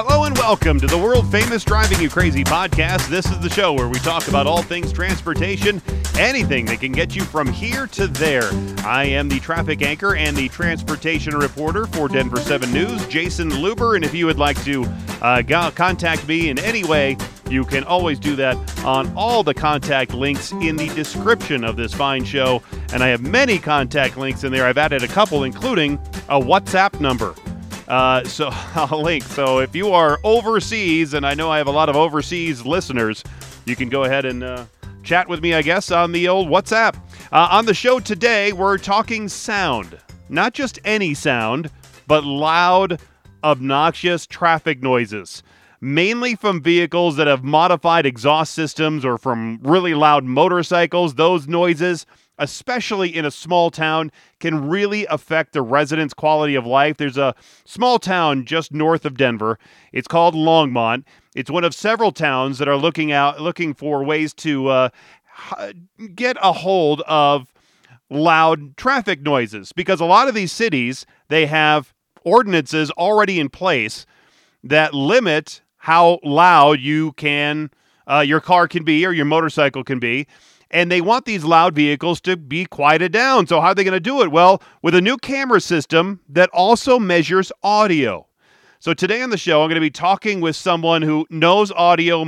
Hello and welcome to the world famous Driving You Crazy podcast. This is the show where we talk about all things transportation, anything that can get you from here to there. I am the traffic anchor and the transportation reporter for Denver 7 News, Jayson Luber. And if you would like to uh, go- contact me in any way, you can always do that on all the contact links in the description of this fine show. And I have many contact links in there. I've added a couple, including a WhatsApp number. Uh, so I'll link. So if you are overseas, and I know I have a lot of overseas listeners, you can go ahead and uh, chat with me, I guess, on the old WhatsApp. Uh, on the show today, we're talking sound. Not just any sound, but loud, obnoxious traffic noises. Mainly from vehicles that have modified exhaust systems or from really loud motorcycles. Those noises especially in a small town, can really affect the residents' quality of life. There's a small town just north of Denver. It's called Longmont. It's one of several towns that are looking out, looking for ways to uh, get a hold of loud traffic noises because a lot of these cities they have ordinances already in place that limit how loud you can uh, your car can be or your motorcycle can be and they want these loud vehicles to be quieted down. So, how are they going to do it? Well, with a new camera system that also measures audio. So, today on the show, I'm going to be talking with someone who knows audio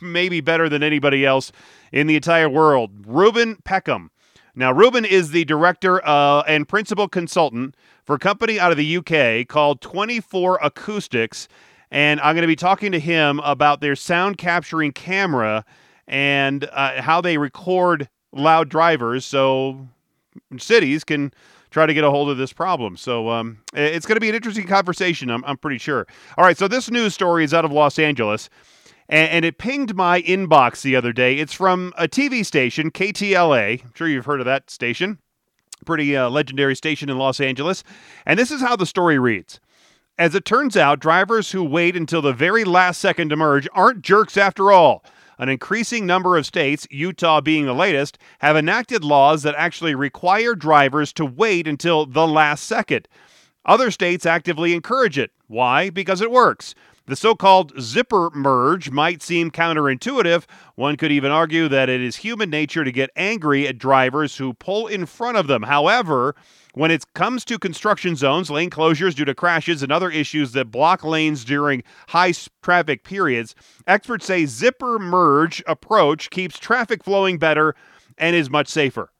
maybe better than anybody else in the entire world, Ruben Peckham. Now, Ruben is the director uh, and principal consultant for a company out of the UK called 24 Acoustics. And I'm going to be talking to him about their sound capturing camera and uh, how they record loud drivers so cities can try to get a hold of this problem. So um, it's going to be an interesting conversation, I'm, I'm, pretty sure. All right, so this news story is out of Los Angeles, and, and, it pinged my inbox the other day. It's from a TV station, KTLA. I'm sure you've heard of that station. Pretty uh, legendary station in Los Angeles. And this is how the story reads. As it turns out, drivers who wait until the very last second to merge aren't jerks after all. An increasing number of states, Utah being the latest, have enacted laws that actually require drivers to wait until the last second. Other states actively encourage it. Why? Because it works. The so called zipper merge might seem counterintuitive. One could even argue that it is human nature to get angry at drivers who pull in front of them. However, when it comes to construction zones, lane closures due to crashes, and other issues that block lanes during high traffic periods, experts say zipper merge approach keeps traffic flowing better and is much safer.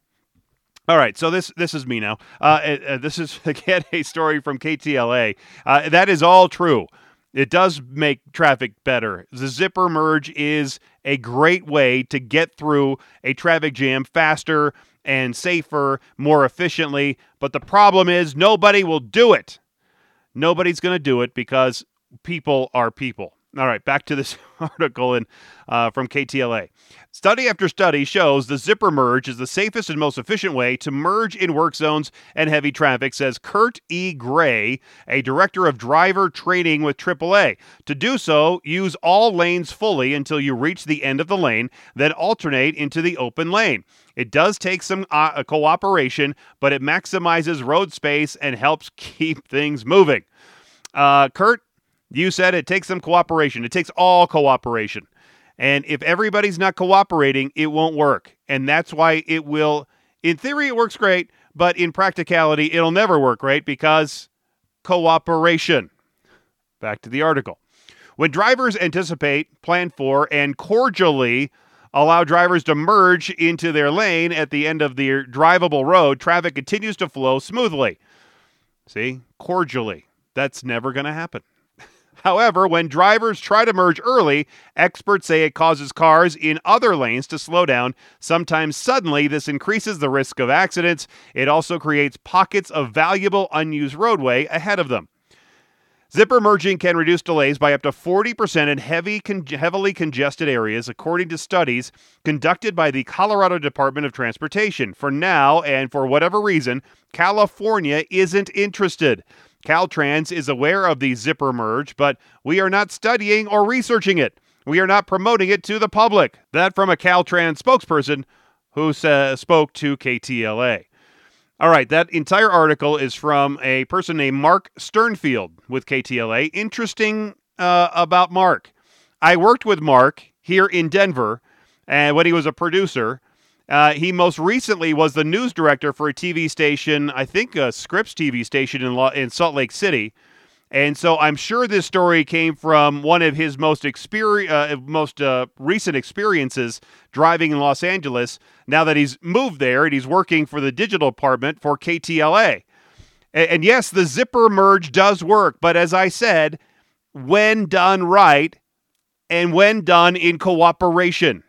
All right, so this this is me now. Uh, uh, this is again a story from KTLA. Uh, that is all true. It does make traffic better. The zipper merge is a great way to get through a traffic jam faster and safer, more efficiently. But the problem is, nobody will do it. Nobody's going to do it because people are people. All right, back to this article in, uh, from KTLA. Study after study shows the zipper merge is the safest and most efficient way to merge in work zones and heavy traffic, says Kurt E. Gray, a director of driver training with AAA. To do so, use all lanes fully until you reach the end of the lane, then alternate into the open lane. It does take some uh, cooperation, but it maximizes road space and helps keep things moving. Uh, Kurt you said it takes some cooperation. It takes all cooperation. And if everybody's not cooperating, it won't work. And that's why it will, in theory, it works great, but in practicality, it'll never work great because cooperation. Back to the article. When drivers anticipate, plan for, and cordially allow drivers to merge into their lane at the end of the drivable road, traffic continues to flow smoothly. See, cordially. That's never going to happen. However, when drivers try to merge early, experts say it causes cars in other lanes to slow down. Sometimes suddenly, this increases the risk of accidents. It also creates pockets of valuable unused roadway ahead of them. Zipper merging can reduce delays by up to 40% in heavy, con- heavily congested areas, according to studies conducted by the Colorado Department of Transportation. For now, and for whatever reason, California isn't interested. Caltrans is aware of the zipper merge, but we are not studying or researching it. We are not promoting it to the public. That from a Caltrans spokesperson who uh, spoke to KTLA. All right, that entire article is from a person named Mark Sternfield with KTLA. Interesting uh, about Mark. I worked with Mark here in Denver, and when he was a producer. Uh, he most recently was the news director for a TV station, I think a Scripps TV station in, in Salt Lake City. And so I'm sure this story came from one of his most experi- uh, most uh, recent experiences driving in Los Angeles. Now that he's moved there and he's working for the digital department for KTLA. And, and yes, the zipper merge does work, but as I said, when done right and when done in cooperation.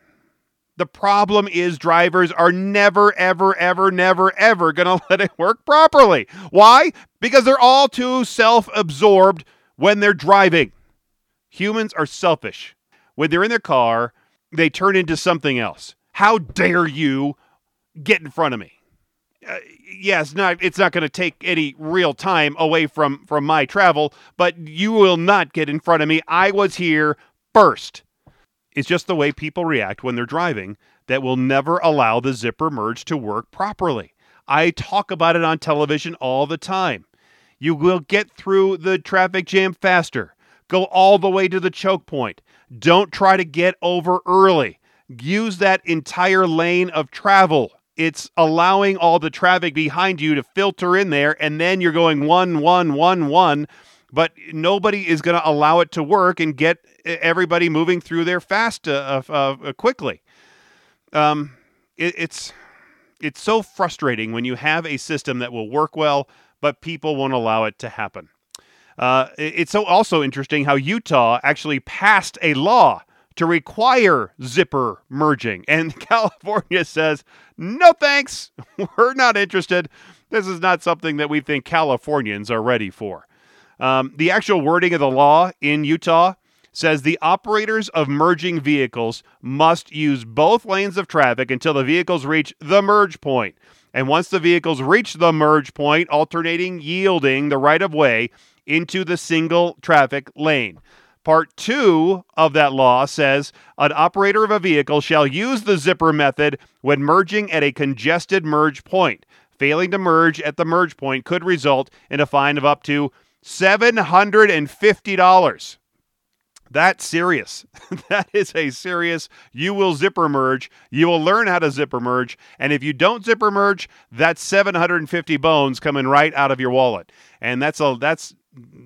The problem is drivers are never, ever, ever, never, ever going to let it work properly. Why? Because they're all too self absorbed when they're driving. Humans are selfish. When they're in their car, they turn into something else. How dare you get in front of me? Uh, yes, not it's not going to take any real time away from from my travel, but you will not get in front of me. I was here first. It's just the way people react when they're driving that will never allow the zipper merge to work properly. I talk about it on television all the time. You will get through the traffic jam faster. Go all the way to the choke point. Don't try to get over early. Use that entire lane of travel. It's allowing all the traffic behind you to filter in there, and then you're going one, one, one, one but nobody is going to allow it to work and get everybody moving through there fast uh, uh, uh, quickly. Um, it, it's it's so frustrating when you have a system that will work well, but people won't allow it to happen. Uh, it's so also interesting how Utah actually passed a law to require zipper merging, and California says no thanks, we're not interested. This is not something that we think Californians are ready for. Um, the actual wording of the law in Utah says the operators of merging vehicles must use both lanes of traffic until the vehicles reach the merge point. And once the vehicles reach the merge point, alternating yielding the right of way into the single traffic lane. Part two of that law says an operator of a vehicle shall use the zipper method when merging at a congested merge point. Failing to merge at the merge point could result in a fine of up to $750. That's serious. that is a serious. You will zipper merge. You will learn how to zipper merge. And if you don't zipper merge, that's 750 bones coming right out of your wallet. And that's a that's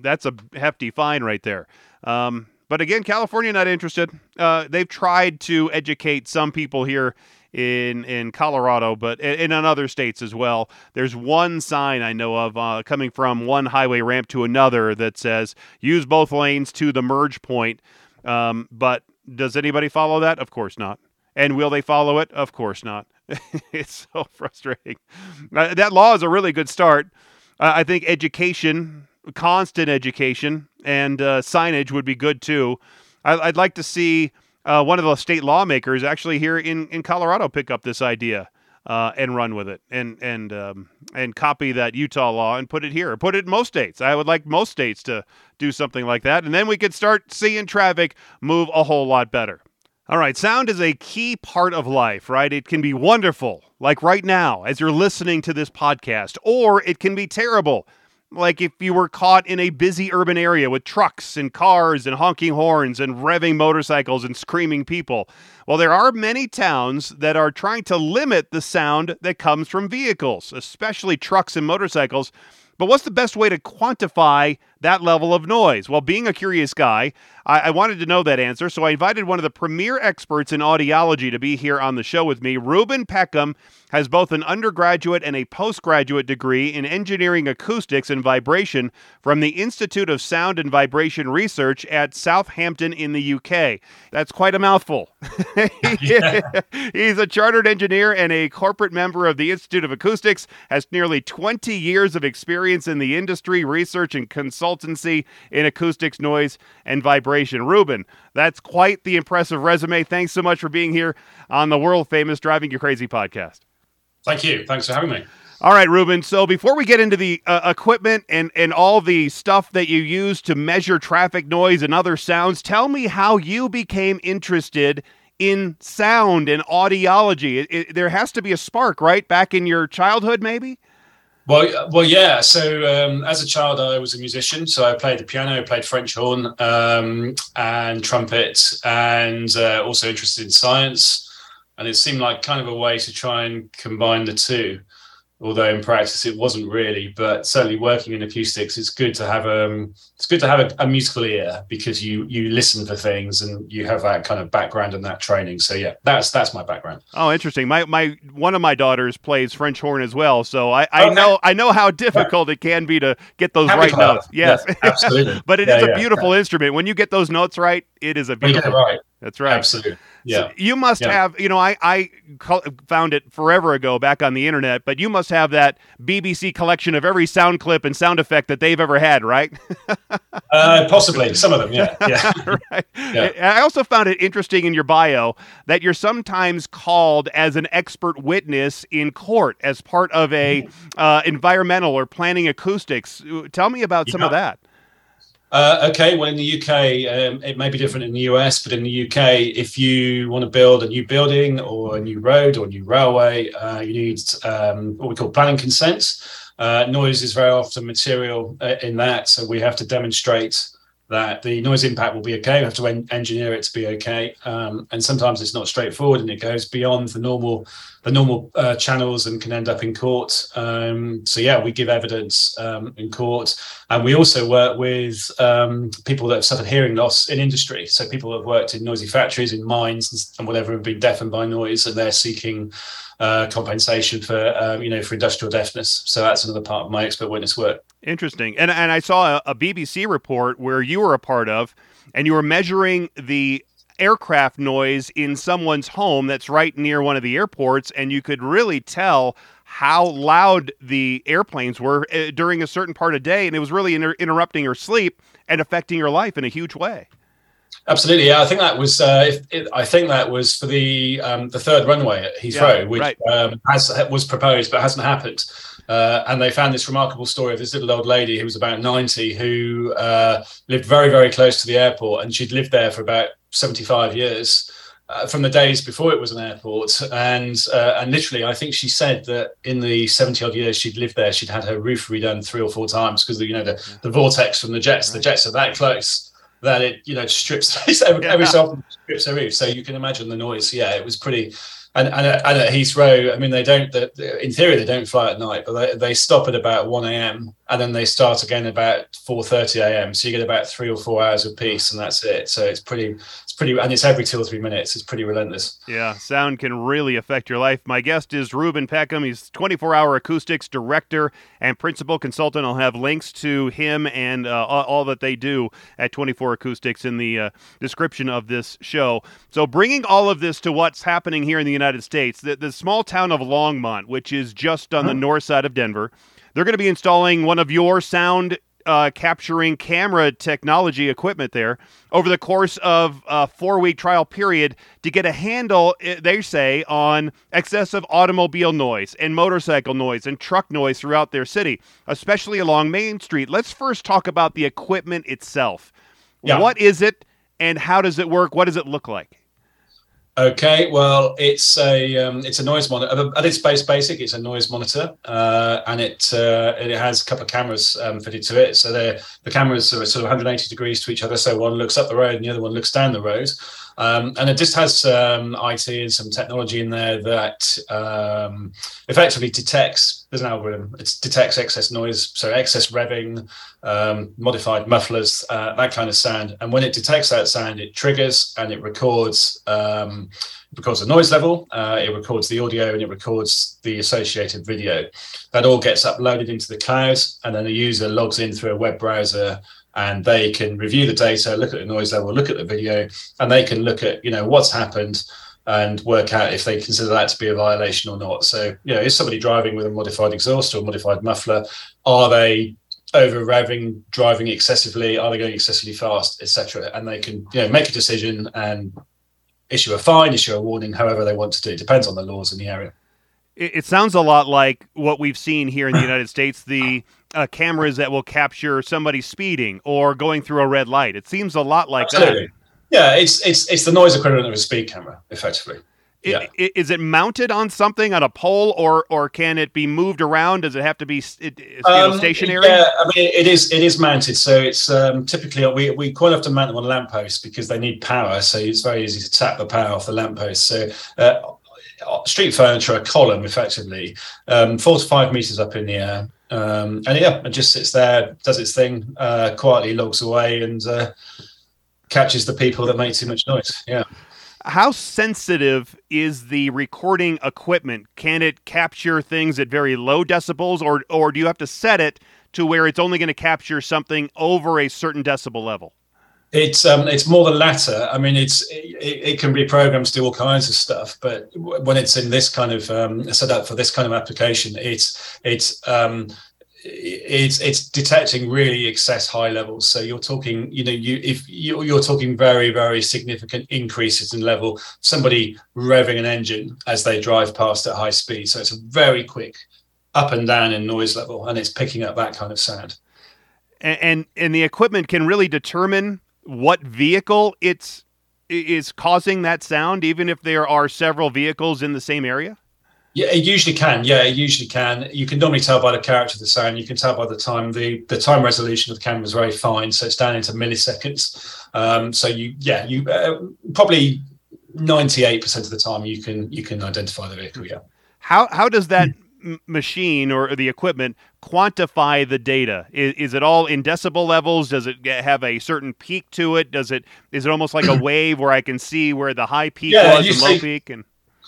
that's a hefty fine right there. Um, but again, California not interested. Uh, they've tried to educate some people here in in Colorado, but in, in other states as well. There's one sign I know of uh, coming from one highway ramp to another that says use both lanes to the merge point. Um, but does anybody follow that? Of course not. And will they follow it? Of course not. it's so frustrating. Uh, that law is a really good start. Uh, I think education, constant education, and uh, signage would be good too. I, would like to see uh, one of the state lawmakers actually here in, in Colorado pick up this idea uh, and run with it and and um, and copy that Utah law and put it here. Put it in most states. I would like most states to do something like that, and then we could start seeing traffic move a whole lot better. All right, sound is a key part of life, right? It can be wonderful, like right now as you're listening to this podcast, or it can be terrible like if you were caught in a busy urban area with trucks and cars and honking horns and revving motorcycles and screaming people. Well, there are many towns that are trying to limit the sound that comes from vehicles, especially trucks and motorcycles. But what's the best way to quantify that level of noise? Well, being a curious guy, I, I, wanted to know that answer, so I invited one of the premier experts in audiology to be here on the show with me. Ruben Peckham has both an undergraduate and a postgraduate degree in engineering acoustics and vibration from the Institute of Sound and Vibration Research at Southampton in the UK. That's quite a mouthful. He's a chartered engineer and a corporate member of the Institute of Acoustics, has nearly 20 years of experience in the industry, research, and consultancy in acoustics, noise, and vibration. Ruben, that's quite the impressive resume. Thanks so much for being here on the world famous Driving You Crazy podcast. Thank you. Thanks for having me. All right, Ruben. So before we get into the uh, equipment and, and all the stuff that you use to measure traffic noise and other sounds, tell me how you became interested in sound and audiology. It, it, there has to be a spark, right? Back in your childhood, maybe? Well, well, yeah. So um, as a child, I was a musician. So I played the piano, played French horn um, and trumpet, and uh, also interested in science. And it seemed like kind of a way to try and combine the two although in practice it wasn't really. But certainly working in acoustics, it's good to have um, it's good to have a, a, musical ear because you you listen for things and you have that kind of background and that training. So yeah, that's that's my background. Oh, interesting. My my one of my daughters plays French horn as well, so I, I okay. know I know how difficult yeah. it can be to get those right notes. Yes, yeah, absolutely. but it yeah, is a beautiful instrument. When you get those notes right, it is a beautiful. right. That's right. Absolutely. Yeah. So you must yeah. have, you know, I, I found it forever ago back on the internet, but you must have that BBC collection of every sound clip and sound effect that they've ever had, right? uh, possibly. Some of them, yeah. yeah. right. Yeah. I also found it interesting in your bio that you're sometimes called as an expert witness in court as part of a mm-hmm. uh, environmental or planning acoustics. Tell me about some of that. Uh, okay, well, in the UK, um, it may be different in the US, but in the UK, if you want to build a new building or a new road or a new railway, uh, you need um, what we call planning consent. Uh, noise is very often material uh, in that, so we have to demonstrate that the noise impact will be okay. We have to en- engineer it to be okay, um, and sometimes it's not straightforward, and it goes beyond the normal the normal uh, channels and can end up in court. Um, so yeah, we give evidence um, in court, and we also work with um, people that have suffered hearing loss in industry. So people that have worked in noisy factories, in mines, and whatever have been deafened by noise, and they're seeking uh, compensation for um, you know for industrial deafness. So that's another part of my expert witness work. Interesting. And and I saw a, a BBC report where you were a part of, and you were measuring the aircraft noise in someone's home that's right near one of the airports, and you could really tell how loud the airplanes were uh, during a certain part of day, and it was really inter- interrupting your sleep and affecting your life in a huge way. Absolutely, yeah. I think that was. Uh, if, it, I think that was for the um, the third runway at Heathrow, yeah, which right. um, has was proposed but hasn't happened. Uh, and they found this remarkable story of this little old lady who was about 90 who uh, lived very, very close to the airport. And she'd lived there for about 75 years. Uh, from the days before it was an airport, and uh, and literally, I think she said that in the seventy odd years she'd lived there, she'd had her roof redone three or four times because you know the, the vortex from the jets, right. the jets are that close that it you know strips every, yeah. every so often strips the roof. So you can imagine the noise. Yeah, it was pretty and, and, at, and at Heathrow, I mean, they don't. in theory, they don't fly at night, but they, they stop at about one a.m. and then they start again about four thirty a.m. So you get about three or four hours of peace, and that's it. So it's pretty it's pretty, and it's every two or three minutes. It's pretty relentless. Yeah, sound can really affect your life. My guest is Ruben Peckham. He's 24 hour acoustics director and principal consultant. I'll have links to him and uh, all that they do at 24 Acoustics in the uh, description of this show. So, bringing all of this to what's happening here in the United States, the, the small town of Longmont, which is just on the north side of Denver, they're going to be installing one of your sound uh, capturing camera technology equipment there over the course of a four week trial period to get a handle, eh, they say, on excessive automobile noise and motorcycle noise and truck noise throughout their city, especially along Main Street. Let's first talk about the equipment itself. Yeah. What is it and how does it work? What does it look like? Okay, well, it's a um, it's a noise monitor. At its base, basic, it's a noise monitor, uh, and it uh, it has a couple of cameras um, fitted to it. So the the cameras are sort of 180 degrees to each other. So one looks up the road, and the other one looks down the road. Um, and it just has um, IT and some technology in there that um, effectively detects. There's an algorithm. It detects excess noise, so excess revving, um, modified mufflers, uh, that kind of sound. And when it detects that sound, it triggers and it records. Um, records the noise level, uh, it records the audio, and it records the associated video. That all gets uploaded into the cloud, and then the user logs in through a web browser and they can review the data, look at the noise level, look at the video, and they can look at you know what's happened and work out if they consider that to be a violation or not. So you know, is somebody driving with a modified exhaust or modified muffler? Are they over revving, driving excessively? Are they going excessively fast, etc.? And they can you know make a decision and issue a fine, issue a warning, however they want to do. It depends on the laws in the area. It, sounds a lot like what we've seen here in the United States. The uh, cameras that will capture somebody speeding or going through a red light. It seems a lot like Absolutely. that. Yeah, it's it's it's the noise equivalent of a speed camera, effectively. yeah. Is it mounted on something on a pole, or or can it be moved around? Does it have to be it, you know, um, stationary? Yeah, I mean it is it is mounted. So it's um, typically we, we quite often mount them on lampposts because they need power. So it's very easy to tap the power off the lamppost. So uh, street furniture, a column effectively, um, four to five meters up in the air. Um, and yeah, it just sits there, does its thing, uh, quietly logs away, and uh, catches the people that make too much noise. Yeah. How sensitive is the recording equipment? Can it capture things at very low decibels, or or do you have to set it to where it's only going to capture something over a certain decibel level? It's um, it's more the latter. I mean, it's it, it, can be programmed to do all kinds of stuff, but when it's in this kind of um, set up for this kind of application, it's it's um, it's it's detecting really excess high levels. So you're talking you know you if you're, you're talking very very significant increases in level somebody revving an engine as they drive past at high speed. So it's a very quick up and down in noise level and it's picking up that kind of sound. And and, and the equipment can really determine what vehicle it's is causing that sound even if there are several vehicles in the same area yeah, it usually can. Yeah, it usually can. You can normally tell by the character of the sound. You can tell by the time. the The time resolution of the camera is very fine, so it's down into milliseconds. Um, so you, yeah, you uh, probably ninety eight percent of the time you can you can identify the vehicle. Yeah. How how does that m- machine or the equipment quantify the data? Is, is it all in decibel levels? Does it have a certain peak to it? Does it is it almost like a wave where I can see where the high peak yeah, was and see, low peak and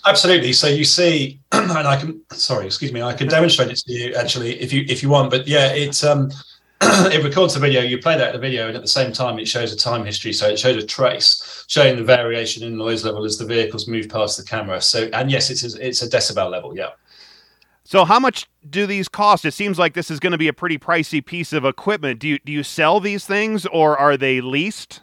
Absolutely. So you see, and I can sorry, excuse me, I can demonstrate it to you actually if you if you want. But yeah, it's um it records the video, you play that the video, and at the same time it shows a time history. So it shows a trace showing the variation in noise level as the vehicles move past the camera. So and yes, it's a, it's a decibel level, yeah. So how much do these cost? It seems like this is going to be a pretty pricey piece of equipment. Do you do you sell these things or are they leased?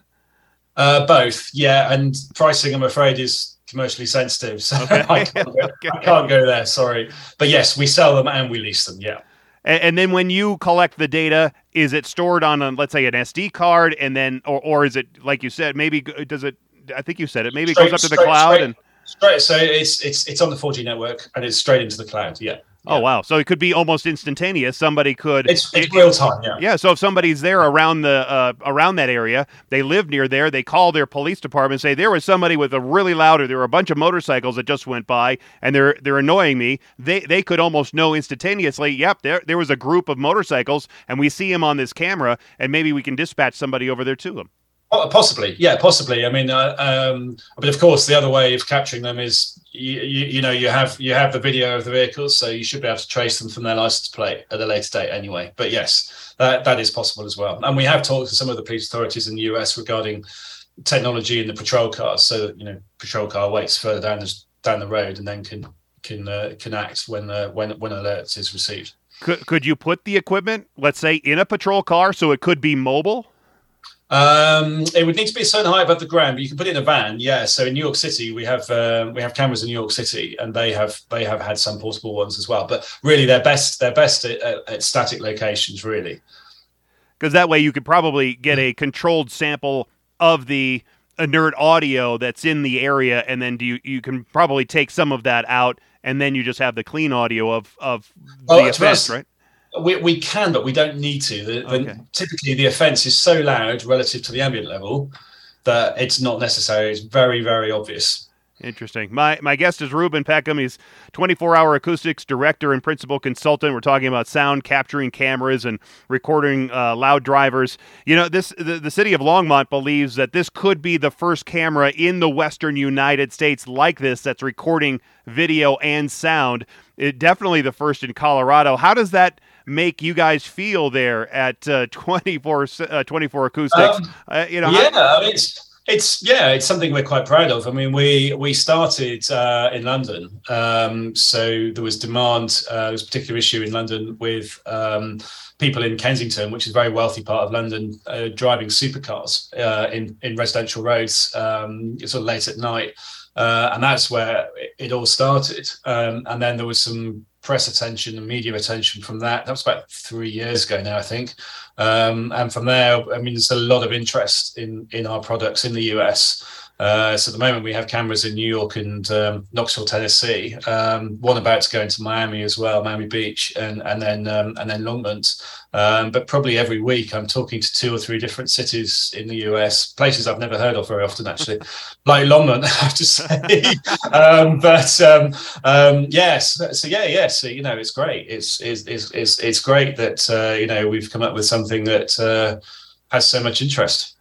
Uh, both, yeah. And pricing, I'm afraid, is commercially sensitive, so okay. I, can't go, okay. I, can't go, there. Sorry, but yes, we sell them and we lease them. Yeah. And, and then when you collect the data, is it stored on, a, let's say, an SD card, and then, or or is it like you said, maybe does it? I think you said it. Maybe straight, it goes up to the cloud straight, and. Straight, so it's it's it's on the 4G network and it's straight into the cloud. Yeah. Oh wow! So it could be almost instantaneous. Somebody could. It's, it's it, real time. Yeah. Yeah. So if somebody's there around the uh, around that area, they live near there. They call their police department, say there was somebody with a really loud, or there were a bunch of motorcycles that just went by, and they're they're annoying me. They they could almost know instantaneously. Yep, there there was a group of motorcycles, and we see them on this camera, and maybe we can dispatch somebody over there to them. Possibly, yeah, possibly. I mean, uh, um, but of course, the other way of capturing them is you, you, you, know you have you have the video of the vehicles, so you should be able to trace them from their license plate at a later date anyway. But yes, that that is possible as well. And we have talked to some of the police authorities in the US regarding technology in the patrol cars, so that you know patrol car waits further down the down the road and then can can uh, can act when uh, when when alerts is received. Could could you put the equipment, let's say, in a patrol car so it could be mobile? Um, it would need to be a certain height above the ground, but you can put it in a van. Yeah. So in New York City, we have uh, we have cameras in New York City, and they have they have had some portable ones as well. But really, they're best they're best at, at static locations, really. Because that way, you could probably get a controlled sample of the inert audio that's in the area, and then do you you can probably take some of that out, and then you just have the clean audio of of the oh, effect, right? We, we can, but we don't need to. The, okay. the, typically, the offence is so loud relative to the ambient level that it's not necessary. It's very, very obvious. Interesting. My my guest is Ruben Peckham. He's 24-hour acoustics director and principal consultant. We're talking about sound capturing cameras and recording uh, loud drivers. You know, this the, the city of Longmont believes that this could be the first camera in the western United States like this that's recording video and sound. It definitely the first in Colorado. How does that make you guys feel there at uh, 24, uh, 24 acoustics? Um, uh, you know, yeah, how- it's it's yeah, it's something we're quite proud of. I mean, we we started uh, in London, um, so there was demand. Uh, there was a particular issue in London with um, people in Kensington, which is a very wealthy part of London, uh, driving supercars uh, in in residential roads, um, sort of late at night, uh, and that's where it, all started. Um, and then there was some press attention and media attention from that. That was about three years ago now, I think. Um, and from there, I mean, there's a lot of interest in in our products in the US. Uh, so at the moment, we have cameras in New York and um, Knoxville, Tennessee. Um, one about to go into Miami as well, Miami Beach, and and then um, and then Longmont. Um, but probably every week, I'm talking to two or three different cities in the US, places I've never heard of very often, actually, like Longmont, I have to say. Um, but um, yes, so yeah, yes, so, you know, it's great. It's it's it's it's, it's great that uh, you know we've come up with something that uh, has so much interest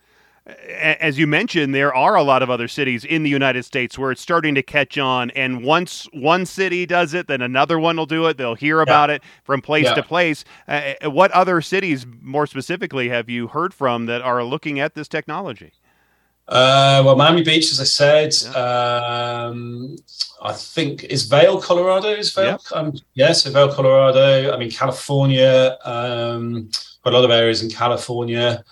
as you mentioned, there are a lot of other cities in the United States where it's starting to catch on. And once one city does it, then another one will do it. They'll hear about yeah. it from place yeah. to place. Uh, what other cities, more specifically, have you heard from that are looking at this technology? Uh, well, Miami Beach, as I said, yeah. um, I think is Vail, Colorado. Is Vail? Yeah. Um, yeah, so Vail, Colorado. I mean, California. Um, a lot of areas in California.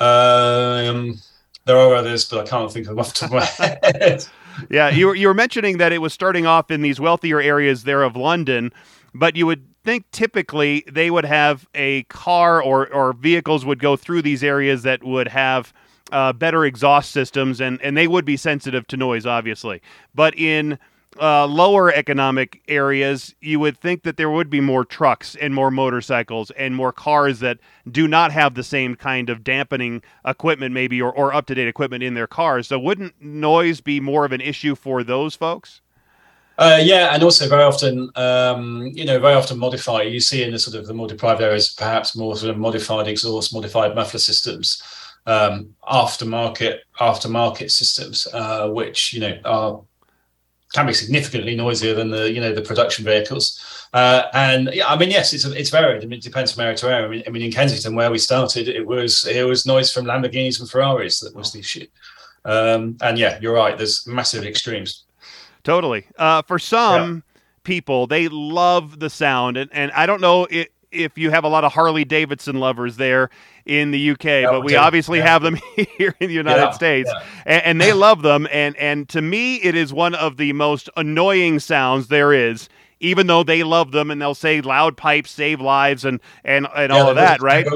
Um, there are others, but I can't think of them off the top of my head. yeah, you were you were mentioning that it was starting off in these wealthier areas there of London, but you would think typically they would have a car or or vehicles would go through these areas that would have uh, better exhaust systems and and they would be sensitive to noise, obviously. But in uh, lower economic areas, you would think that there would be more trucks and more motorcycles and more cars that do not have the same kind of dampening equipment, maybe, or, or up to date equipment in their cars. So, wouldn't noise be more of an issue for those folks? Uh, yeah, and also very often, um, you know, very often modify. You see in the sort of the more deprived areas, perhaps more sort of modified exhaust, modified muffler systems, um, aftermarket aftermarket systems, uh, which you know are can be significantly noisier than the you know the production vehicles. Uh, and yeah, I mean, yes, it's it's varied. I mean, it depends from area to area. I mean, I mean, in Kensington, where we started, it was it was noise from Lamborghinis and Ferraris that was the issue. Um, and yeah, you're right. There's massive extremes. Totally. Uh, for some yeah. people, they love the sound, and and I don't know if, if you have a lot of Harley Davidson lovers there in the UK, yeah, but we obviously yeah. have them here in the United yeah, States, and, and, they love them. And and to me, it is one of the most annoying sounds there is. Even though they love them and they'll say loud pipes save lives and and, and all of that, right?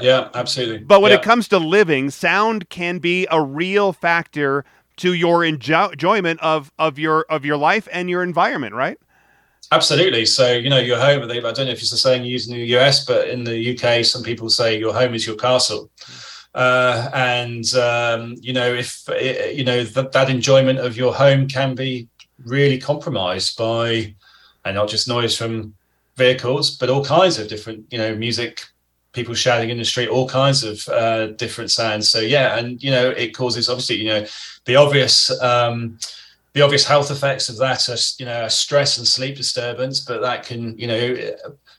Yeah, absolutely. But when it comes to living, sound can be a real factor to your enjoyment of of your of your life and your environment, right? Absolutely. So, you know, your home, I don't know if it's the same used in the US, but in the UK, some people say your home is your castle. Uh, and, um, you know, if, you know, that, that enjoyment of your home can be really compromised by, and not just noise from vehicles, but all kinds of different, you know, music, people shouting in the street, all kinds of uh, different sounds. So, yeah. And, you know, it causes obviously, you know, the obvious, um, the obvious health effects of that are you know stress and sleep disturbance but that can you know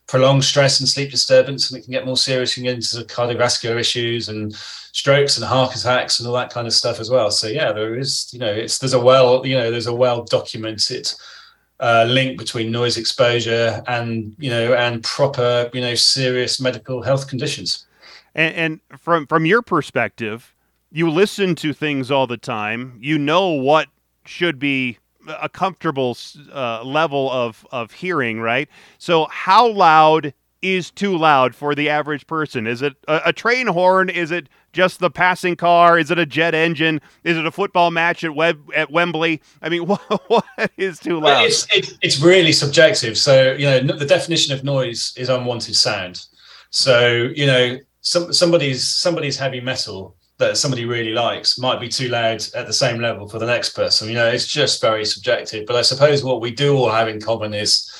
prolong stress and sleep disturbance and it can get more serious and get into cardiovascular issues and strokes and heart attacks and all that kind of stuff as well. So yeah there is you know it's there's a well you know there's a well documented uh, link between noise exposure and you know and proper you know serious medical health conditions. And, and from from your perspective you listen to things all the time. You know what should be a comfortable uh, level of of hearing, right? So how loud is too loud for the average person? Is it a, a, train horn? Is it just the passing car? Is it a jet engine? Is it a football match at Web at Wembley? I mean, what, what is too loud? It's, it's, it's really subjective. So you know, the definition of noise is unwanted sound. So you know, some, somebody's somebody's heavy metal that somebody really likes might be too loud at the same level for the next person. You know, it's just very subjective. But I suppose what we do all have in common is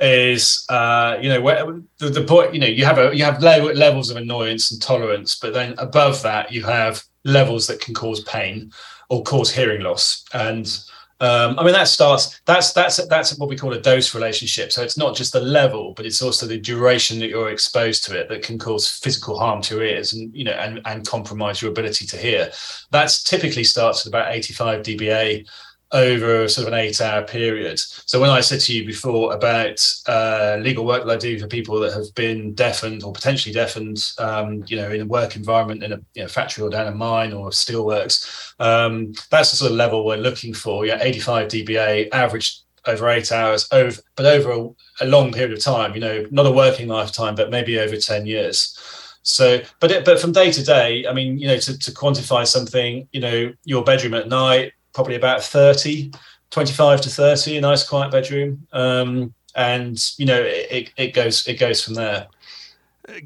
is uh, you know where the, the point you know you have a you have low levels of annoyance and tolerance, but then above that you have levels that can cause pain or cause hearing loss and um, I mean, that starts. That's that's that's what we call a dose relationship. So it's not just the level, but it's also the duration that you're exposed to it that can cause physical harm to your ears, and you know, and and compromise your ability to hear. That's typically starts at about 85 dBA over sort of an eight hour period. So when I said to you before about uh, legal work that I do for people that have been deafened or potentially deafened, um, you know, in a work environment in a you know, factory or down a mine or steelworks, um, that's the sort of level we're looking for. Yeah, 85 dBA average over eight hours, over but over a, a long period of time. You know, not a working lifetime, but maybe over 10 years. So, but it, but from day to day, I mean, you know, to, to quantify something, you know, your bedroom at night, probably about 30, 25 to 30, a nice quiet bedroom. Um, and you know, it, it goes it goes from there.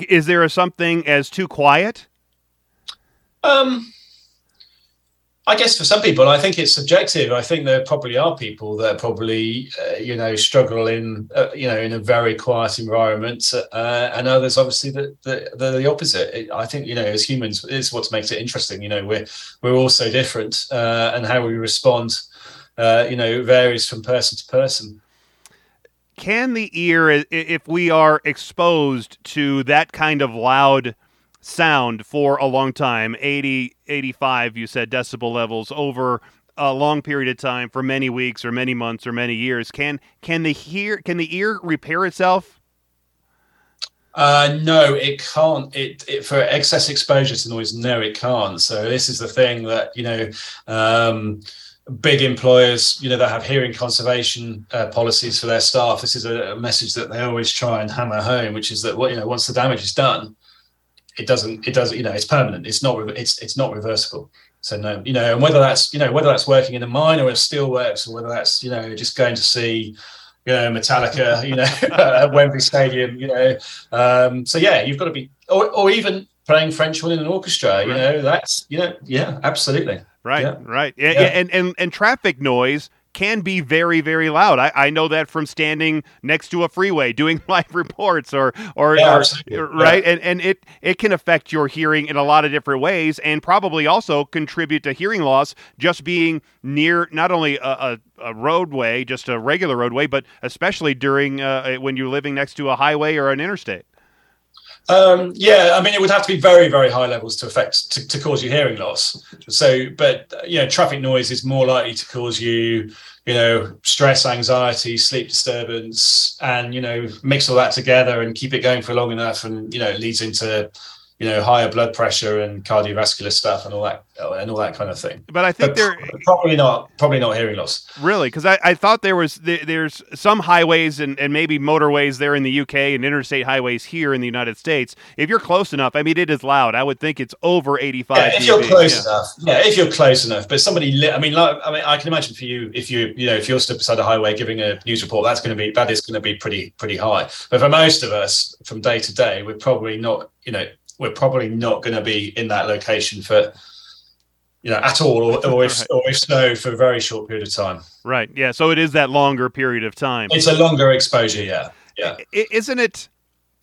Is there a something as too quiet? Um, I guess for some people, I think it's subjective. I think there probably are people that probably, uh, you know, struggle in, uh, you know, in a very quiet environment, uh, and others obviously that the, the, opposite. It, I think, you know, as humans, it's what makes it interesting. You know, we're we're all so different, uh, and how we respond, uh, you know, varies from person to person. Can the ear, if we are exposed to that kind of loud sound for a long time 80 85 you said decibel levels over a long period of time for many weeks or many months or many years can can the hear can the ear repair itself uh, no, it can't. It, it, for excess exposure to noise. No, it can't. So this is the thing that you know, um, big employers, you know, that have hearing conservation uh, policies for their staff. This is a, a, message that they always try and hammer home, which is that what you know, once the damage is done, it doesn't it doesn't you know it's permanent. It's not it's it's not reversible. So no you know and whether that's you know whether that's working in a mine or a steelworks or whether that's you know just going to see you know Metallica you know at Wembley Stadium you know um, so yeah you've got to be or, or even playing French horn in an orchestra you know that's you know yeah absolutely. Right yeah. right. Yeah, yeah. and and and traffic noise can be very, very loud. I, I know that from standing next to a freeway doing live reports or or, yeah, or right, yeah. and and it it can affect your hearing in a lot of different ways, and probably also contribute to hearing loss just being near not only a, a, a roadway, just a regular roadway, but especially during uh, when you're living next to a highway or an interstate. Um, yeah, I mean, it would have to be very, very high levels to affect to, to cause you hearing loss. So, but you know, traffic noise is more likely to cause you, you know, stress, anxiety, sleep disturbance, and you know, mix all that together and keep it going for long enough, and you know, it leads into you know higher blood pressure and cardiovascular stuff and all that and all that kind of thing. But I think they're probably not probably not hearing loss. Really, because I, I thought there was there's some highways and, and maybe motorways there in the UK and interstate highways here in the United States. If you're close enough, I mean, it is loud. I would think it's over 85. Yeah, if you're close yeah. enough, yeah, if you're close enough. But somebody, li- I mean, like, I mean, I can imagine for you if you you know if you're stood beside a highway giving a news report, that's going to be that is going to be pretty pretty high. But for most of us, from day to day, we're probably not you know we're probably not going to be in that location for you know at all or, or if or if so for a very short period of time. Right yeah so it is that longer period of time. It's a longer exposure yeah yeah. Isn't it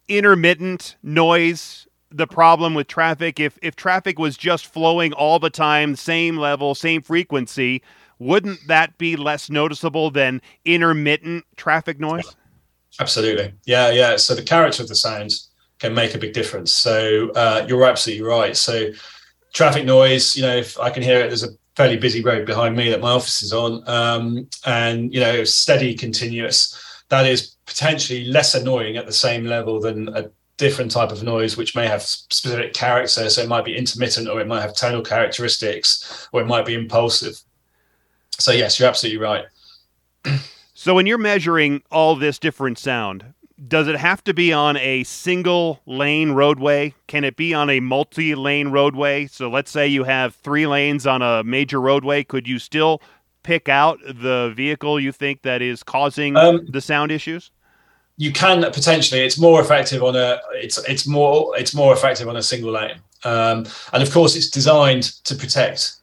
intermittent noise the problem with traffic? If if traffic was just flowing all the time same level same frequency wouldn't that be less noticeable than intermittent traffic noise? Absolutely. Yeah yeah so the character of the sound can make a big difference. So uh, you're absolutely right. So traffic noise, you know, if I can hear it, there's a fairly busy road behind me that my office is on, um, and you know, steady, continuous. That is potentially less annoying at the same level than a different type of noise, which may have specific character. So it might be intermittent, or it might have tonal characteristics, or it might be impulsive. So yes, you're absolutely right. so when you're measuring all this different sound, does it have to be on a single lane roadway? Can it be on a multi lane roadway? So let's say you have three lanes on a major roadway. Could you still pick out the vehicle you think that is causing um, the sound issues? You can potentially. It's more effective on a. It's it's more it's more effective on a single lane, um, and of course it's designed to protect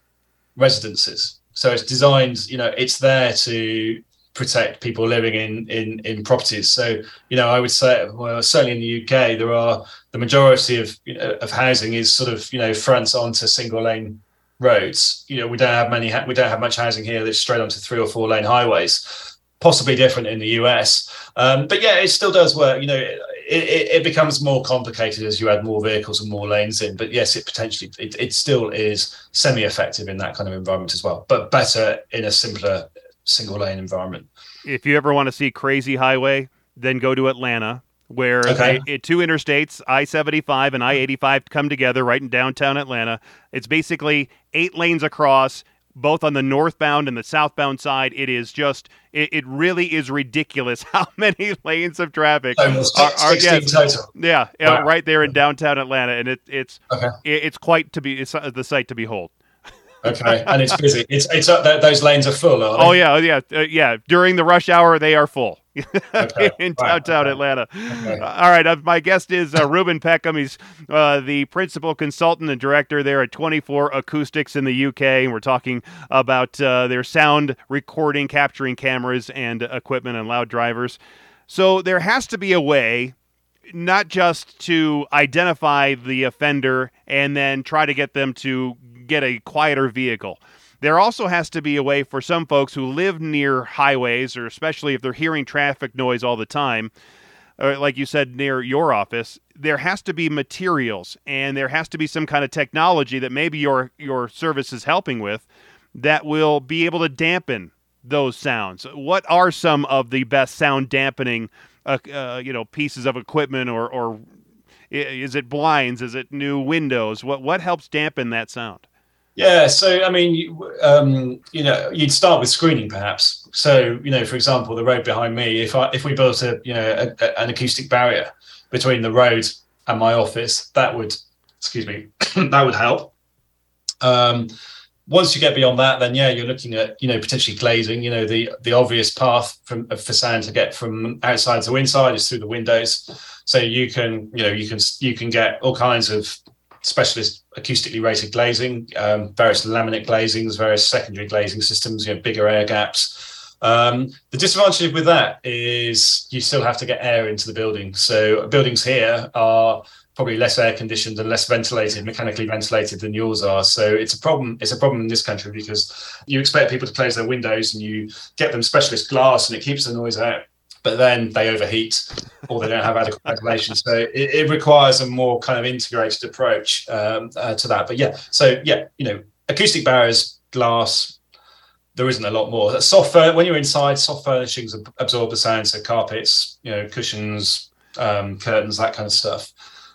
residences. So it's designed. You know, it's there to protect people living in in in properties. So you know, I would say, well, certainly in the UK, there are the majority of you know, of housing is sort of you know fronts onto single lane roads. You know, we don't have many we don't have much housing here that's straight onto three or four lane highways. Possibly different in the US, um, but yeah, it still does work. You know, it, it, it, becomes more complicated as you add more vehicles and more lanes in. But yes, it potentially it, it still is semi-effective in that kind of environment as well, but better in a simpler single lane environment. If you ever want to see crazy highway, then go to Atlanta, where okay. it, two interstates, I 75 and I 85, come together right in downtown Atlanta. It's basically eight lanes across, both on the northbound and the southbound side. It is just, it, it really is ridiculous how many lanes of traffic are, are yeah, yeah, wow. right there in downtown Atlanta, and it, it's okay. it, it's quite to be it's uh, the sight to behold. Okay, and it's busy. It's it's uh, those lanes are full. Oh yeah, oh, yeah, uh, yeah. During the rush hour, they are full. Okay. in downtown. Atlanta. Okay. Uh, all right, uh, my guest is uh, Ruben Peckham. He's uh, the principal consultant and director there at 24 Acoustics in the UK, and we're talking about uh, their sound recording, capturing cameras and equipment and loud drivers. So there has to be a way not just to identify the offender and then try to get them to get a quieter vehicle. There also has to be a way for some folks who live near highways, or especially if they're hearing traffic noise all the time, or like you said, near your office, there has to be materials and there has to be some kind of technology that maybe your your service is helping with that will be able to dampen those sounds. What are some of the best sound dampening uh, uh, you know pieces of equipment or or is it blinds? Is it new windows? What what helps dampen that sound? Yeah, so I mean, um, you know, you'd start with screening, perhaps. So, you know, for example, the road behind me, if I if we built a you know a, a, an acoustic barrier between the road and my office, that would, excuse me, that would help. Um, once you get beyond that, then yeah, you're looking at you know potentially glazing. You know the the obvious path from for sound to get from outside to inside is through the windows. So you can you know you can you can get all kinds of specialist acoustically rated glazing, um, various laminate glazings, various secondary glazing systems, you know, bigger air gaps. Um, the disadvantage with that is you still have to get air into the building. So buildings here are probably less air conditioned and less ventilated, mechanically ventilated than yours are. So it's a problem. It's a problem in this country because you expect people to close their windows and you get them specialist glass and it keeps the noise out. But then they overheat or they don't have adequate ventilation. So it, it, requires a more kind of integrated approach um, uh, to that. But yeah, so yeah, you know, acoustic barriers, glass, there isn't a lot more. Soft when you're inside, soft furnishings absorb the sound, so carpets, you know, cushions, um, curtains, that kind of stuff.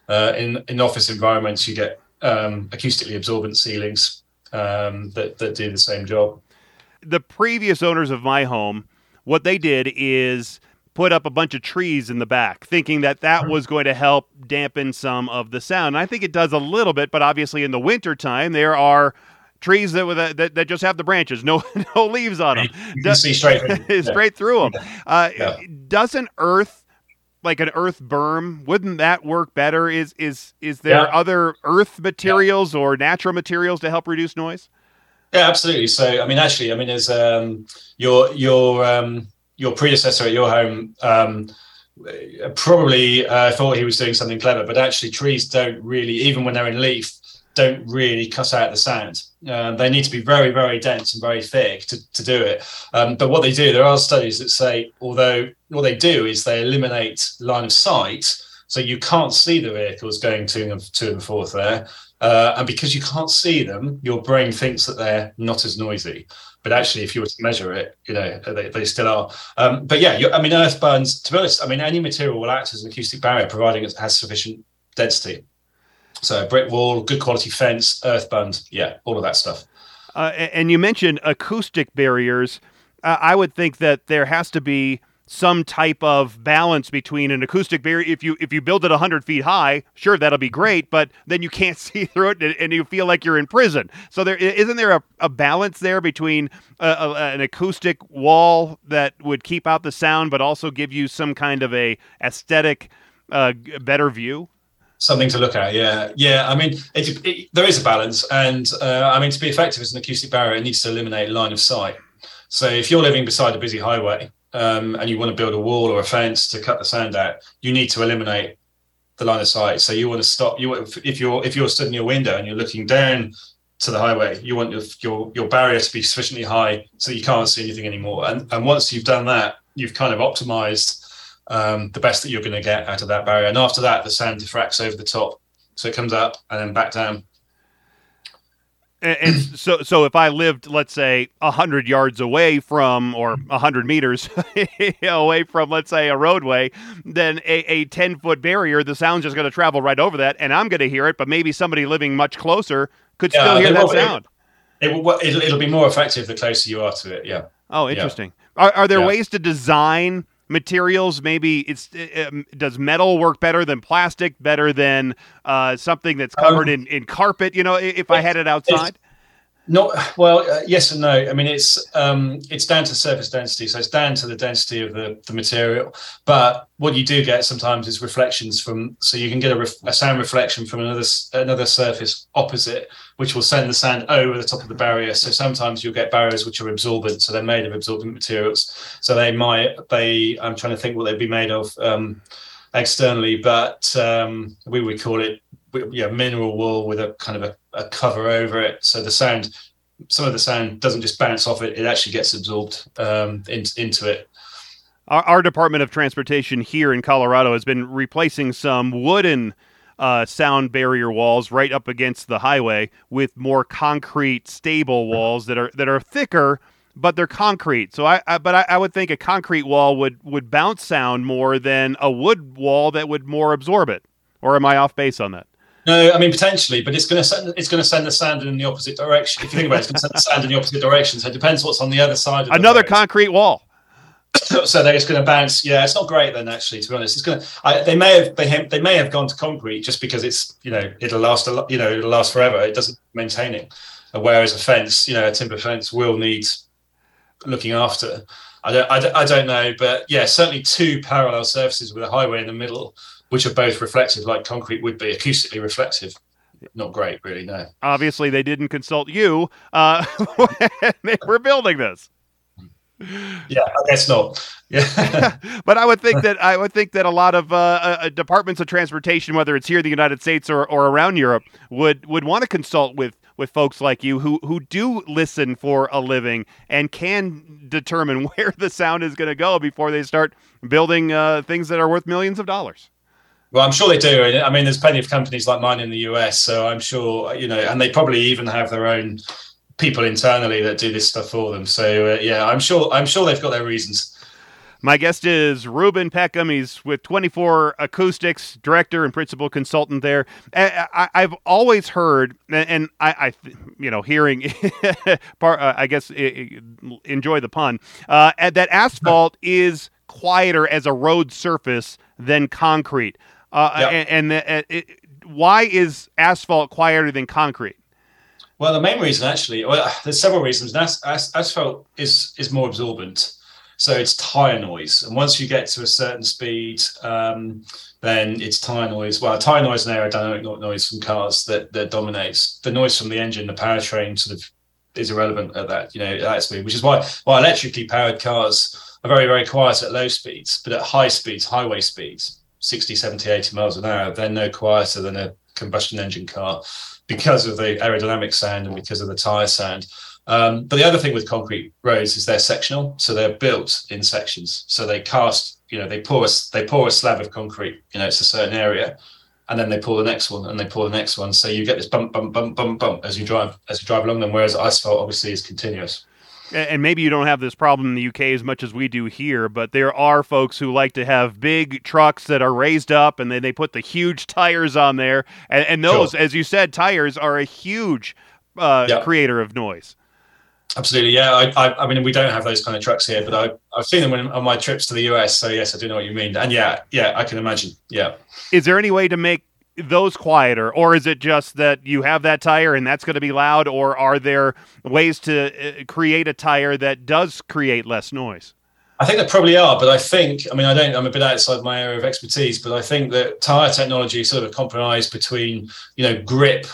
Uh, in in office environments, you get um, acoustically absorbent ceilings um, that that do the same job. The previous owners of my home, what they did is put up a bunch of trees in the back, thinking that that was going to help dampen some of the sound. And I think it does a little bit, but obviously in the wintertime, there are trees that, that that just have the branches, no no leaves on them. You can see straight through, straight through them. Uh, yeah. Doesn't Earth like an earth berm wouldn't that work better is is is there yeah. other earth materials yeah. or natural materials to help reduce noise yeah absolutely so i mean actually i mean there's um your your um your predecessor at your home um probably uh, thought he was doing something clever but actually trees don't really even when they're in leaf don't really cut out the sound. Um, they need to be very, very dense and very thick to, to do it. Um, but what they do, there are studies that say, although what they do is they eliminate line of sight, so you can't see the vehicles going to and to and forth there. Uh, and because you can't see them, your brain thinks that they're not as noisy. But actually, if you were to measure it, you know they, they still are. Um, but yeah, I mean, earth berms. To be honest, I mean, any material will act as an acoustic barrier, providing it has sufficient density. So brick wall, good quality fence, earth bund, yeah, all of that stuff. Uh, and you mentioned acoustic barriers. Uh, I would think that there has to be some type of balance between an acoustic barrier. If you if you build it hundred feet high, sure that'll be great, but then you can't see through it and, you feel like you're in prison. So there isn't there a, a balance there between a, a, an acoustic wall that would keep out the sound, but also give you some kind of a aesthetic uh, better view something to look at. Yeah, yeah. I mean, it, it, there is a balance, and uh, I mean, to be effective as an acoustic barrier, it needs to eliminate line of sight. So if you're living beside a busy highway um, and you want to build a wall or a fence to cut the sound out, you need to eliminate the line of sight. So you want to stop. You if you're if you're stood in your window and you're looking down to the highway, you want your your, your barrier to be sufficiently high so you can't see anything anymore. And and once you've done that, you've kind of optimized um, the best that you're going to get out of that barrier. And after that, the sand diffracts over the top, so it comes up and then back down. And, so, so if I lived, let's say, hundred yards away from, or hundred meters away from, let's say, a roadway, then a, a ten foot barrier, the sound's just going to travel right over that, and I'm going to hear it. But maybe somebody living much closer could yeah, still hear that sound. It, it will, it'll, it'll, be more effective the closer you are to it. Yeah. Oh, interesting. Yeah. Are, are there yeah. ways to design materials maybe it's um, does metal work better than plastic better than uh, something that's covered um, in, in carpet? You know if i had it outside Not well. Uh, yes and no. I mean, it's um, it's down to surface density, so it's down to the density of the, the material. But what you do get sometimes is reflections from. So you can get a, ref, a sound reflection from another another surface opposite, which will send the sound over the top of the barrier. So sometimes you'll get barriers which are absorbent, so they're made of absorbent materials. So they might they. I'm trying to think what they'd be made of um, externally, but um, we would call it yeah, mineral wool with a kind of a, a, cover over it. So the sound, some of the sound doesn't just bounce off it; it actually gets absorbed um, in, into it. Our, our, Department of Transportation here in Colorado has been replacing some wooden. Uh, sound barrier walls right up against the highway with more concrete stable walls that are that are thicker but they're concrete. So I, I but I, I, would think a concrete wall would would bounce sound more than a wood wall that would more absorb it. Or am I off base on that? No, I mean potentially, but it's going to send it's going to send the sand in the opposite direction. If you think about it, it's going to send the sand in the opposite direction. So it depends what's on the other side. of Another concrete wall. so they're just going to bounce. Yeah, it's not great then. Actually, to be honest, it's going to. they may have they, they may have gone to concrete just because it's you know it'll last a lot, you know it'll last forever. It doesn't maintain it. Uh, whereas a fence, you know, a timber fence will need looking after. I don't, I don't, I don't know, but yeah, certainly two parallel surfaces with a highway in the middle which are both reflective, like concrete would be, acoustically reflective. Not great, really. No. Obviously, they didn't consult you uh, when they were building this. Yeah, I guess not. Yeah, but I would think that I would think that a lot of uh, uh, departments of transportation, whether it's here in the United States or, or around Europe, would would want to consult with with folks like you who who do listen for a living and can determine where the sound is going to go before they start building uh, things that are worth millions of dollars. Well, I'm sure they do. I mean, there's plenty of companies like mine in the US, so I'm sure you know, and they probably even have their own people internally that do this stuff for them. So uh, yeah, I'm sure I'm sure they've got their reasons. My guest is Ruben Peckham. He's with 24 Acoustics, director and principal consultant there. I, have always heard, and I, I you know, hearing, uh, I guess, enjoy the pun, uh, that asphalt is quieter as a road surface than concrete. Uh, yep. And, and uh, it, why is asphalt quieter than concrete? Well, the main reason actually, well, there's several reasons. As, as, asphalt is is more absorbent, so it's tire noise. And once you get to a certain speed, um, then it's tire noise. Well, tire noise and aerodynamic noise from cars that that dominates. The noise from the engine, the powertrain, sort of is irrelevant at that you know at that speed. Which is why why electrically powered cars are very very quiet at low speeds, but at high speeds, highway speeds, 60, 70, 80 miles an hour, they're no quieter than a combustion engine car because of the aerodynamic sound and because of the tire sound. Um, but the other thing with concrete roads is they're sectional, so they're built in sections. So they cast, you know, they pour a, they pour a slab of concrete, you know, it's a certain area, and then they pour the next one, and they pour the next one. So you get this bump, bump, bump, bump, bump as you drive as you drive along them. Whereas asphalt obviously is continuous and maybe you don't have this problem in the UK as much as we do here, but there are folks who like to have big trucks that are raised up and then they put the huge tires on there. And, and those, sure. as you said, tires are a huge uh, yeah. creator of noise. Absolutely, yeah. I, I, I, mean, we don't have those kind of trucks here, but I, I've seen them when, on my trips to the US. So yes, I do know what you mean. And yeah, yeah, I can imagine. Yeah. Is there any way to make those quieter, or is it just that you have that tire and that's going to be loud, or are there ways to uh, create a tire that does create less noise? I think there probably are, but I think, I mean, I don't, I'm a bit outside my area of expertise, but I think that tire technology is sort of a compromise between, you know, grip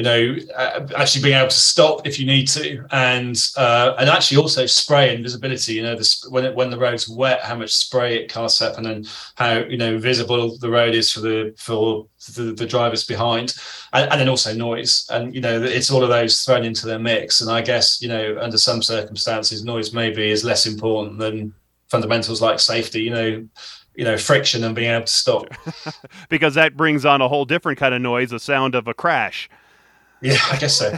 you know, uh, actually being able to stop if you need to, and uh, and actually also spray and visibility. You know, this, when it, when the road's wet, how much spray it casts up, and then how you know visible the road is for the for the, the drivers behind, and, and then also noise. And you know, it's all of those thrown into their mix. And I guess you know, under some circumstances, noise maybe is less important than fundamentals like safety. You know, you know friction and being able to stop because that brings on a whole different kind of noise the sound of a crash yeah, I guess so.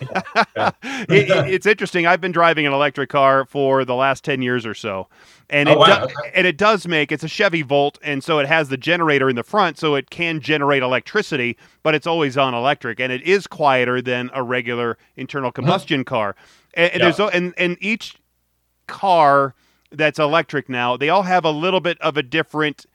Yeah. it, it, it's interesting. I've been driving an electric car for the last ten years or so, and oh, it wow. do, and it does make it's a Chevy Volt, and so it has the generator in the front, so it can generate electricity, but it's always on electric, and it is quieter than a regular internal uh-huh. combustion huh. car. And, and yeah. there's and and each car that's electric now, they all have a little bit of a different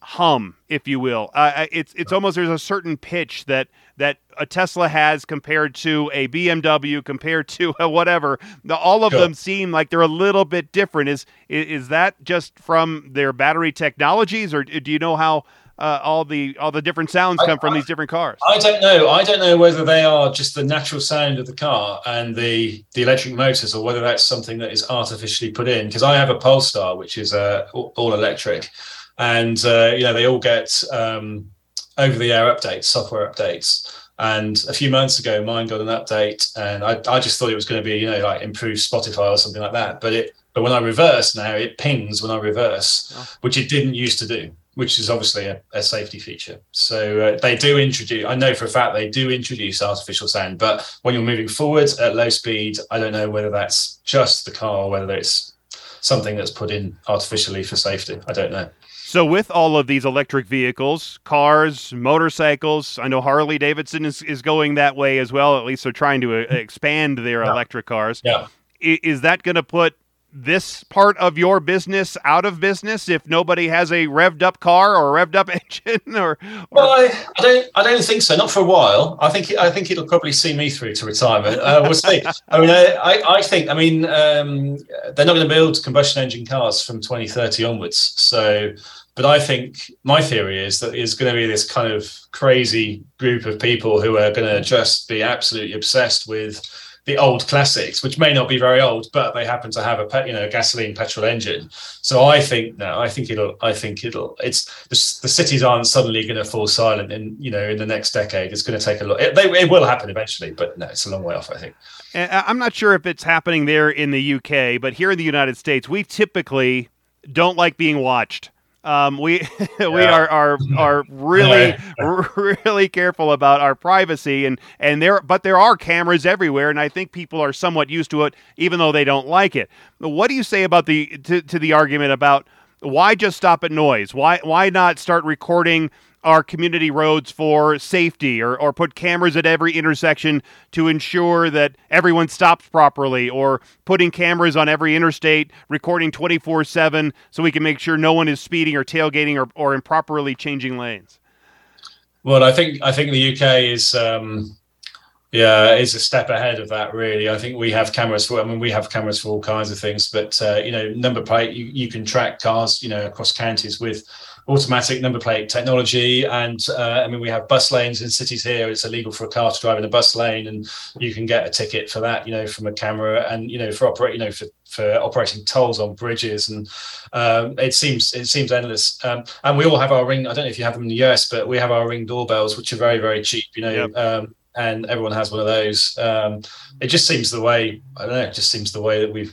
hum, if you will. Uh, it's it's almost there's a certain pitch that that a Tesla has compared to a BMW, compared to a whatever. The, all of sure. them seem like they're a little bit different. Is, is is that just from their battery technologies, or do you know how uh, all the all the different sounds come I, from these different cars? I don't know. I don't know whether they are just the natural sound of the car and the the electric motors, or whether that's something that is artificially put in. Because I have a Polestar, which is uh, all electric, and uh, you know they all get um, over the air updates, software updates. And a few months ago, mine got an update, and I, I just thought it was going to be, you know, like improved Spotify or something like that. But it, but when I reverse now, it pings when I reverse, oh. which it didn't used to do which is obviously a, a safety feature. So uh, they do introduce, I know for a fact they do introduce artificial sound, but when you're moving forward at low speed, I don't know whether that's just the car or whether it's something that's put in artificially for safety. I don't know. So, with all of these electric vehicles, cars, motorcycles, I know Harley Davidson is, is going that way as well. At least they're trying to uh, expand their yeah. electric cars. Yeah. Is that going to put this part of your business out of business if nobody has a revved up car or a revved up engine or, or... well I, I, don't i don't think so. Not for a while. I think i think it'll probably see me through to retirement. Uh, we'll see. I mean I, I think i mean um, they're not going to build combustion engine cars from 2030 onwards. So but I think my theory is that there's going to be this kind of crazy group of people who are going to just be absolutely obsessed with the old classics, which may not be very old, but they happen to have a you know a gasoline petrol engine. So I think no, I think it'll. I think it'll. It's the, the cities aren't suddenly going to fall silent in you know in the next decade. It's going to take a lot. It, they, it will happen eventually, but no, it's a long way off. I think. Eh, eh, I'm not sure if it's happening there in the UK, but here in the United States, we typically don't like being watched. Um, we yeah. we are are are really really careful about our privacy and and there but there are cameras everywhere and I think people are somewhat used to it even though they don't like it. What do you say about the to, to the argument about why just stop at noise? Why why not start recording our community roads for safety or, or put cameras at every intersection to ensure that everyone stops properly or putting cameras on every interstate recording 24-7 so we can make sure no one is speeding or tailgating or, or improperly changing lanes well i think i think the uk is um yeah, is a step ahead of that. Really, I think we have cameras for. I mean, we have cameras for all kinds of things, but uh, you know, number plate, you, you can track cars, you know, across counties with automatic number plate technology. And uh, I mean, we have bus lanes in cities here. It's illegal for a car to drive in a bus lane, and you can get a ticket for that, you know, from a camera. And you know, for operate, you know, for for operating tolls on bridges, and um, it seems it seems endless. Um, and we all have our ring. I don't know if you have them in the US, but we have our ring doorbells, which are very very cheap. You know. Yep. Um, and everyone has one of those. Um, it just seems the way I don't know. It just seems the way that we've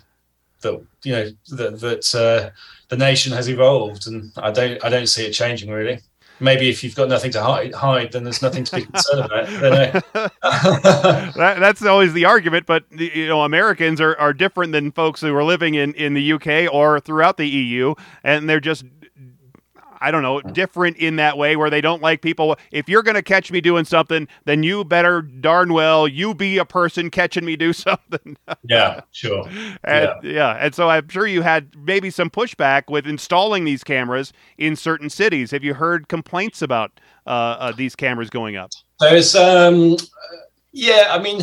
that you know that that uh, the nation has evolved, and I don't I don't see it changing really. Maybe if you've got nothing to hide, hide then there's nothing to be concerned about. that, that's always the argument, but you know Americans are, are different than folks who are living in, in the UK or throughout the EU, and they're just I don't know, different in that way where they don't like people. If you're going to catch me doing something, then you better darn well you be a person catching me do something. yeah, sure. And, yeah. yeah. And so I'm sure you had maybe some pushback with installing these cameras in certain cities. Have you heard complaints about uh, uh, these cameras going up? There's, um, yeah, I mean,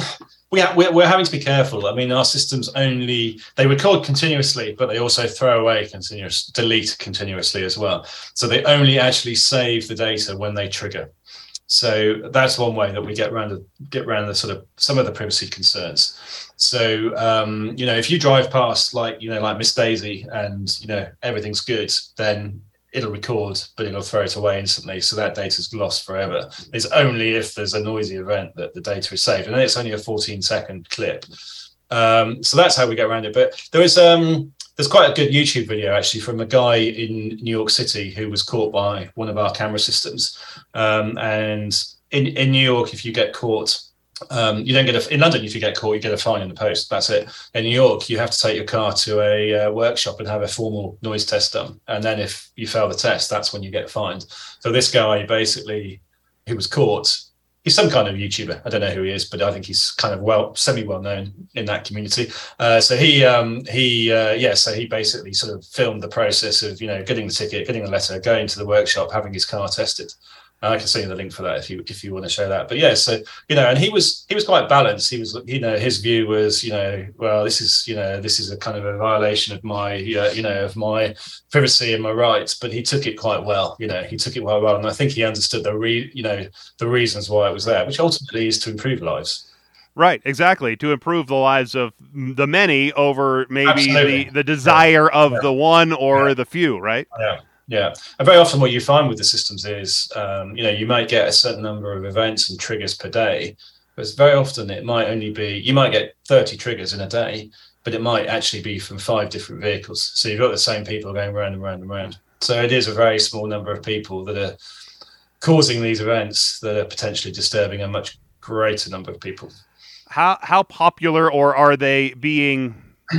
we ha- we're, we're, having to be careful. I mean, our systems only they record continuously, but they also throw away continuous, delete continuously as well. So they only actually save the data when they trigger. So that's one way that we get around the, get around the sort of some of the privacy concerns. So um, you know, if you drive past like you know like Miss Daisy and you know everything's good, then it'll record, but it'll throw it away instantly. So that data is lost forever. It's only if there's a noisy event that the data is saved, and it's only a 14 second clip. Um, so that's how we get around it. But there is um, there's quite a good YouTube video actually from a guy in New York City who was caught by one of our camera systems. Um, and in in New York, if you get caught um, you don't get a in London if you get caught, you get a fine in the post. That's it. In New York, you have to take your car to a uh, workshop and have a formal noise test done, and then if you fail the test, that's when you get fined. So this guy basically, he was caught. He's some kind of YouTuber. I don't know who he is, but I think he's kind of well, semi well known in that community. Uh, so he, um, he, uh, yeah, so he basically sort of filmed the process of you know getting the ticket, getting the letter, going to the workshop, having his car tested I can send you the link for that if you if you want to show that. But yeah, so you know, and he was he was quite balanced. He was you know his view was you know well this is you know this is a kind of a violation of my you know of my privacy and my rights. But he took it quite well. You know he took it quite well, and I think he understood the re you know the reasons why it was there, which ultimately is to improve lives. Right, exactly. To improve the lives of the many over maybe Absolutely. the, the desire Yeah. of Yeah. the one or Yeah. the few, right? Yeah. Yeah, and very often what you find with the systems is, um, you know, you might get a certain number of events and triggers per day, but very often it might only be you might get 30 triggers in a day, but it might actually be from five different vehicles. So you've got the same people going round and round and round. So it is a very small number of people that are causing these events that are potentially disturbing a much greater number of people. How how popular or are they being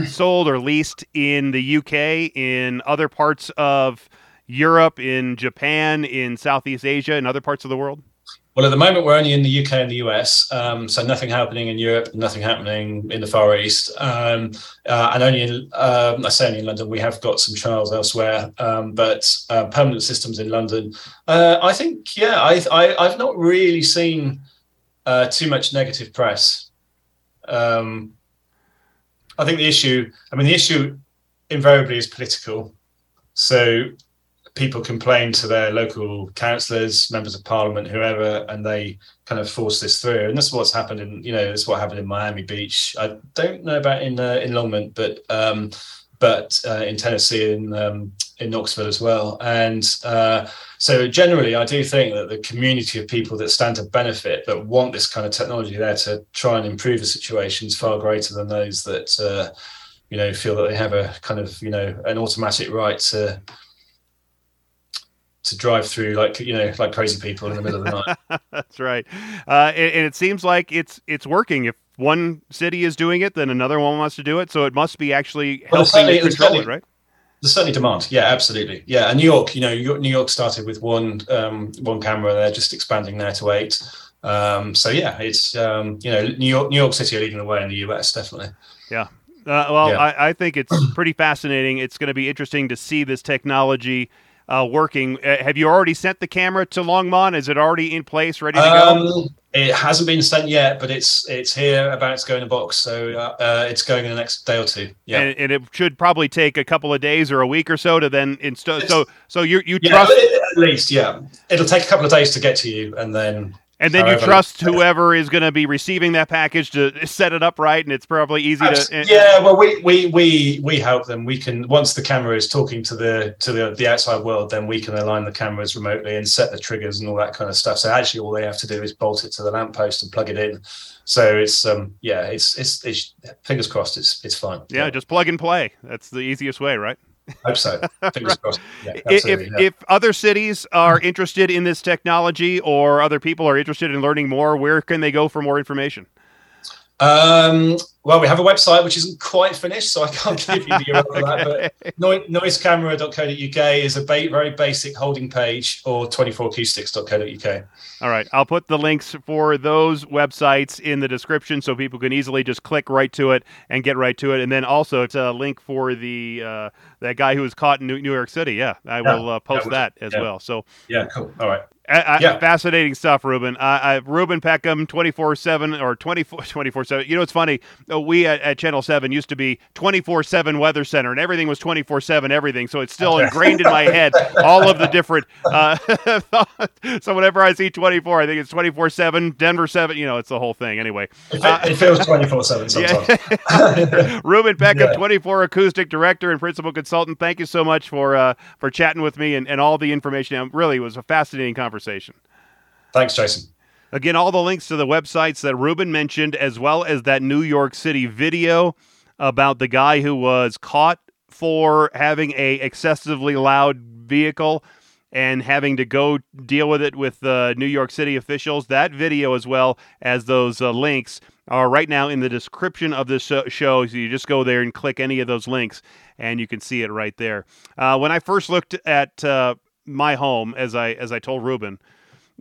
sold or leased in the UK, in other parts of Europe, in Japan, in Southeast Asia, in other parts of the world? Well, at the moment, we're only in the UK and the US, um, so nothing happening in Europe, nothing happening in the Far East, um, uh, and only in um, I say only in London. We have got some trials elsewhere, um, but uh, permanent systems in London. Uh, I think, yeah, I, I I've not really seen uh, too much negative press. Um, I think the issue, I mean, the issue invariably is political. So people complain to their local councillors, members of parliament, whoever, and they kind of force this through. And this is what's happened in, you know, this is what happened in Miami Beach. I don't know about in uh, in Longmont, but um, but uh, in Tennessee and um, in Knoxville as well. And uh, so generally, I do think that the community of people that stand to benefit, that want this kind of technology there to try and improve the situation, is far greater than those that. Uh, you know, feel that they have a kind of, you know, an automatic right to to drive through like you know like crazy people in the middle of the night. That's right, uh, and, and it seems like it's it's working. If one city is doing it, then another one wants to do it. So it must be actually Well, helping certainly- to control it, right? There's certainly demand. Yeah, absolutely. Yeah, and New York, you know, New York- started with one um, one camera. They're just expanding there to eight. Um, so yeah, it's um, you know New York New York City are leading the way in the US definitely. Uh, well, Yeah. I, I think it's pretty fascinating. It's going to be interesting to see this technology uh, working. Uh, have you already sent the camera to Longmont? Is it already in place, ready to go? Um, it hasn't been sent yet, but it's it's here about to go in a box. So uh, uh, it's going in the next day or two. Yeah. And, and it should probably take a couple of days or a week or so to then install. So, so you you yeah, trust, at least, yeah. It'll take a couple of days to get to you, and then and then you trust whoever is going to be receiving that package to set it up right, and it's probably easy to. yeah well we we we we help them we can once the camera is talking to the to the, the outside world then we can align the cameras remotely and set the triggers and all that kind of stuff so actually all they have to do is bolt it to the lamppost and plug it in so it's um yeah it's it's, it's fingers crossed it's it's fine yeah, just plug and play. That's the easiest way, right? Hope so fingers crossed yeah, if yeah. if other cities are interested in this technology or other people are interested in learning more, where can they go for more information? Um, well, we have a website which isn't quite finished, so I can't give you the URL for that. But noisecamera.co.uk is a ba- very basic holding page, or 24acoustics.co.uk. All right, I'll put the links for those websites in the description so people can easily just click right to it and get right to it. And then also it's a link for the uh, that guy who was caught in New York City. Yeah, I Yeah, will uh, post that that as yeah. well. So Yeah, cool. All right. Uh, uh, Yeah. Fascinating stuff, Ruben. Uh, uh, Ruben Peckham, 24 7 or 24 7. You know, it's funny. Uh, we at, at Channel 7 used to be 24 7 Weather Center, and everything was 24 7 everything. So it's still ingrained in my head, all of the different. Uh, so whenever I see 24, I think it's 24 7, Denver 7. You know, it's the whole thing. Anyway, It, fe- it feels 24 7 sometimes. yeah. Ruben Peckham, Yeah. 24 acoustic director and principal consultant. Thank you so much for uh, for chatting with me and, and all the information. Um, really, was a fascinating conversation. Thanks, Jayson. Again, all the links to the websites that Ruben mentioned, as well as that New York City video about the guy who was caught for having a excessively loud vehicle and having to go deal with it with uh, New York City officials. That video, as well as those uh, links, are right now in the description of this show. So you just go there and click any of those links, and you can see it right there. Uh, when I first looked at uh, my home, as I as I told Ruben,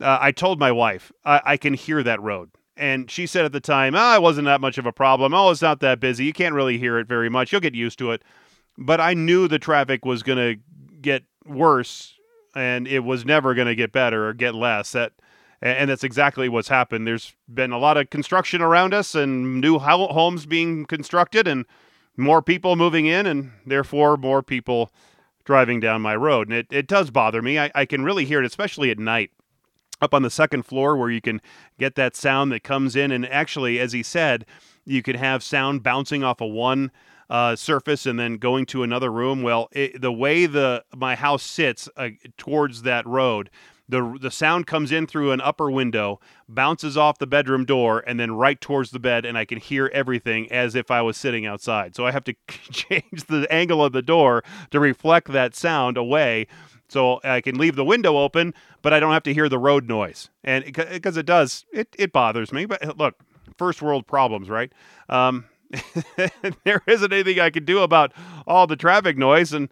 uh, I told my wife I, I can hear that road. And she said at the time, oh, it wasn't that much of a problem. Oh, it's not that busy. You can't really hear it very much. You'll get used to it. But I knew the traffic was going to get worse and it was never going to get better or get less. That and that's exactly what's happened. There's been a lot of construction around us and new homes being constructed and more people moving in and therefore more people driving down my road. And it, it does bother me. I, I can really hear it, especially at night up on the second floor where you can get that sound that comes in. And actually, as he said, you could have sound bouncing off of one uh, surface and then going to another room. Well, it, the way the my house sits uh, towards that road, the the sound comes in through an upper window, bounces off the bedroom door, and then right towards the bed, and I can hear everything as if I was sitting outside. So I have to change the angle of the door to reflect that sound away. So I can leave the window open, but I don't have to hear the road noise, and because it does, it it bothers me. But look, first world problems, right? Um, there isn't anything I can do about all the traffic noise, and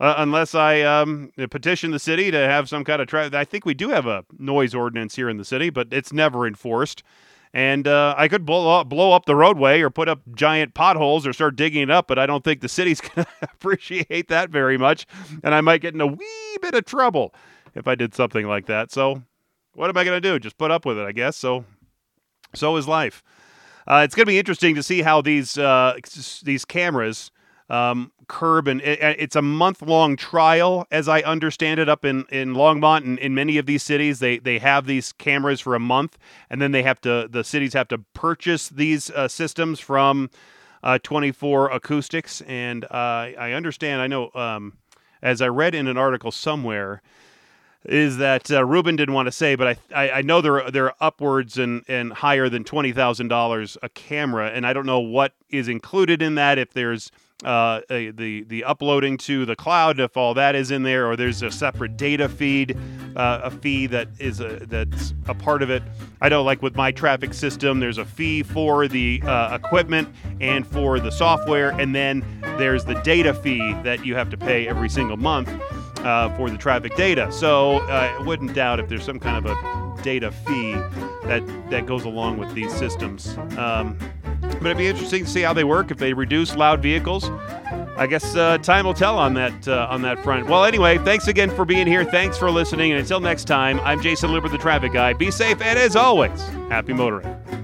uh, unless I um, petition the city to have some kind of traffic. I think we do have a noise ordinance here in the city, but it's never enforced. And uh, I could blow up, blow up the roadway or put up giant potholes or start digging it up, but I don't think the city's going to appreciate that very much. And I might get in a wee bit of trouble if I did something like that. So, what am I going to do? Just put up with it, I guess. So, so is life. Uh, it's going to be interesting to see how these uh, these cameras um, curb, and it, it's a month long trial, as I understand it, up in in Longmont and in many of these cities. They they have these cameras for a month, and then they have to the cities have to purchase these uh, systems from uh, 24 Acoustics, and uh, I understand. I know, um, as I read in an article somewhere is that uh, Ruben didn't want to say, but I, I, I know they're they're upwards and and higher than twenty thousand dollars a camera, and I don't know what is included in that. If there's uh, the the uploading to the cloud, if all that is in there, or there's a separate data feed, uh, a fee that is a that's a part of it. I know, like with my traffic system, there's a fee for the uh, equipment and for the software, and then there's the data fee that you have to pay every single month uh, for the traffic data. So uh, I wouldn't doubt if there's some kind of a data fee that that goes along with these systems. Um, but it'd be interesting to see how they work if they reduce loud vehicles. I guess uh, time will tell on that uh, on that front. Well, anyway, thanks again for being here. Thanks for listening, and until next time, I'm Jayson Luber, the traffic guy. Be safe, and as always, happy motoring.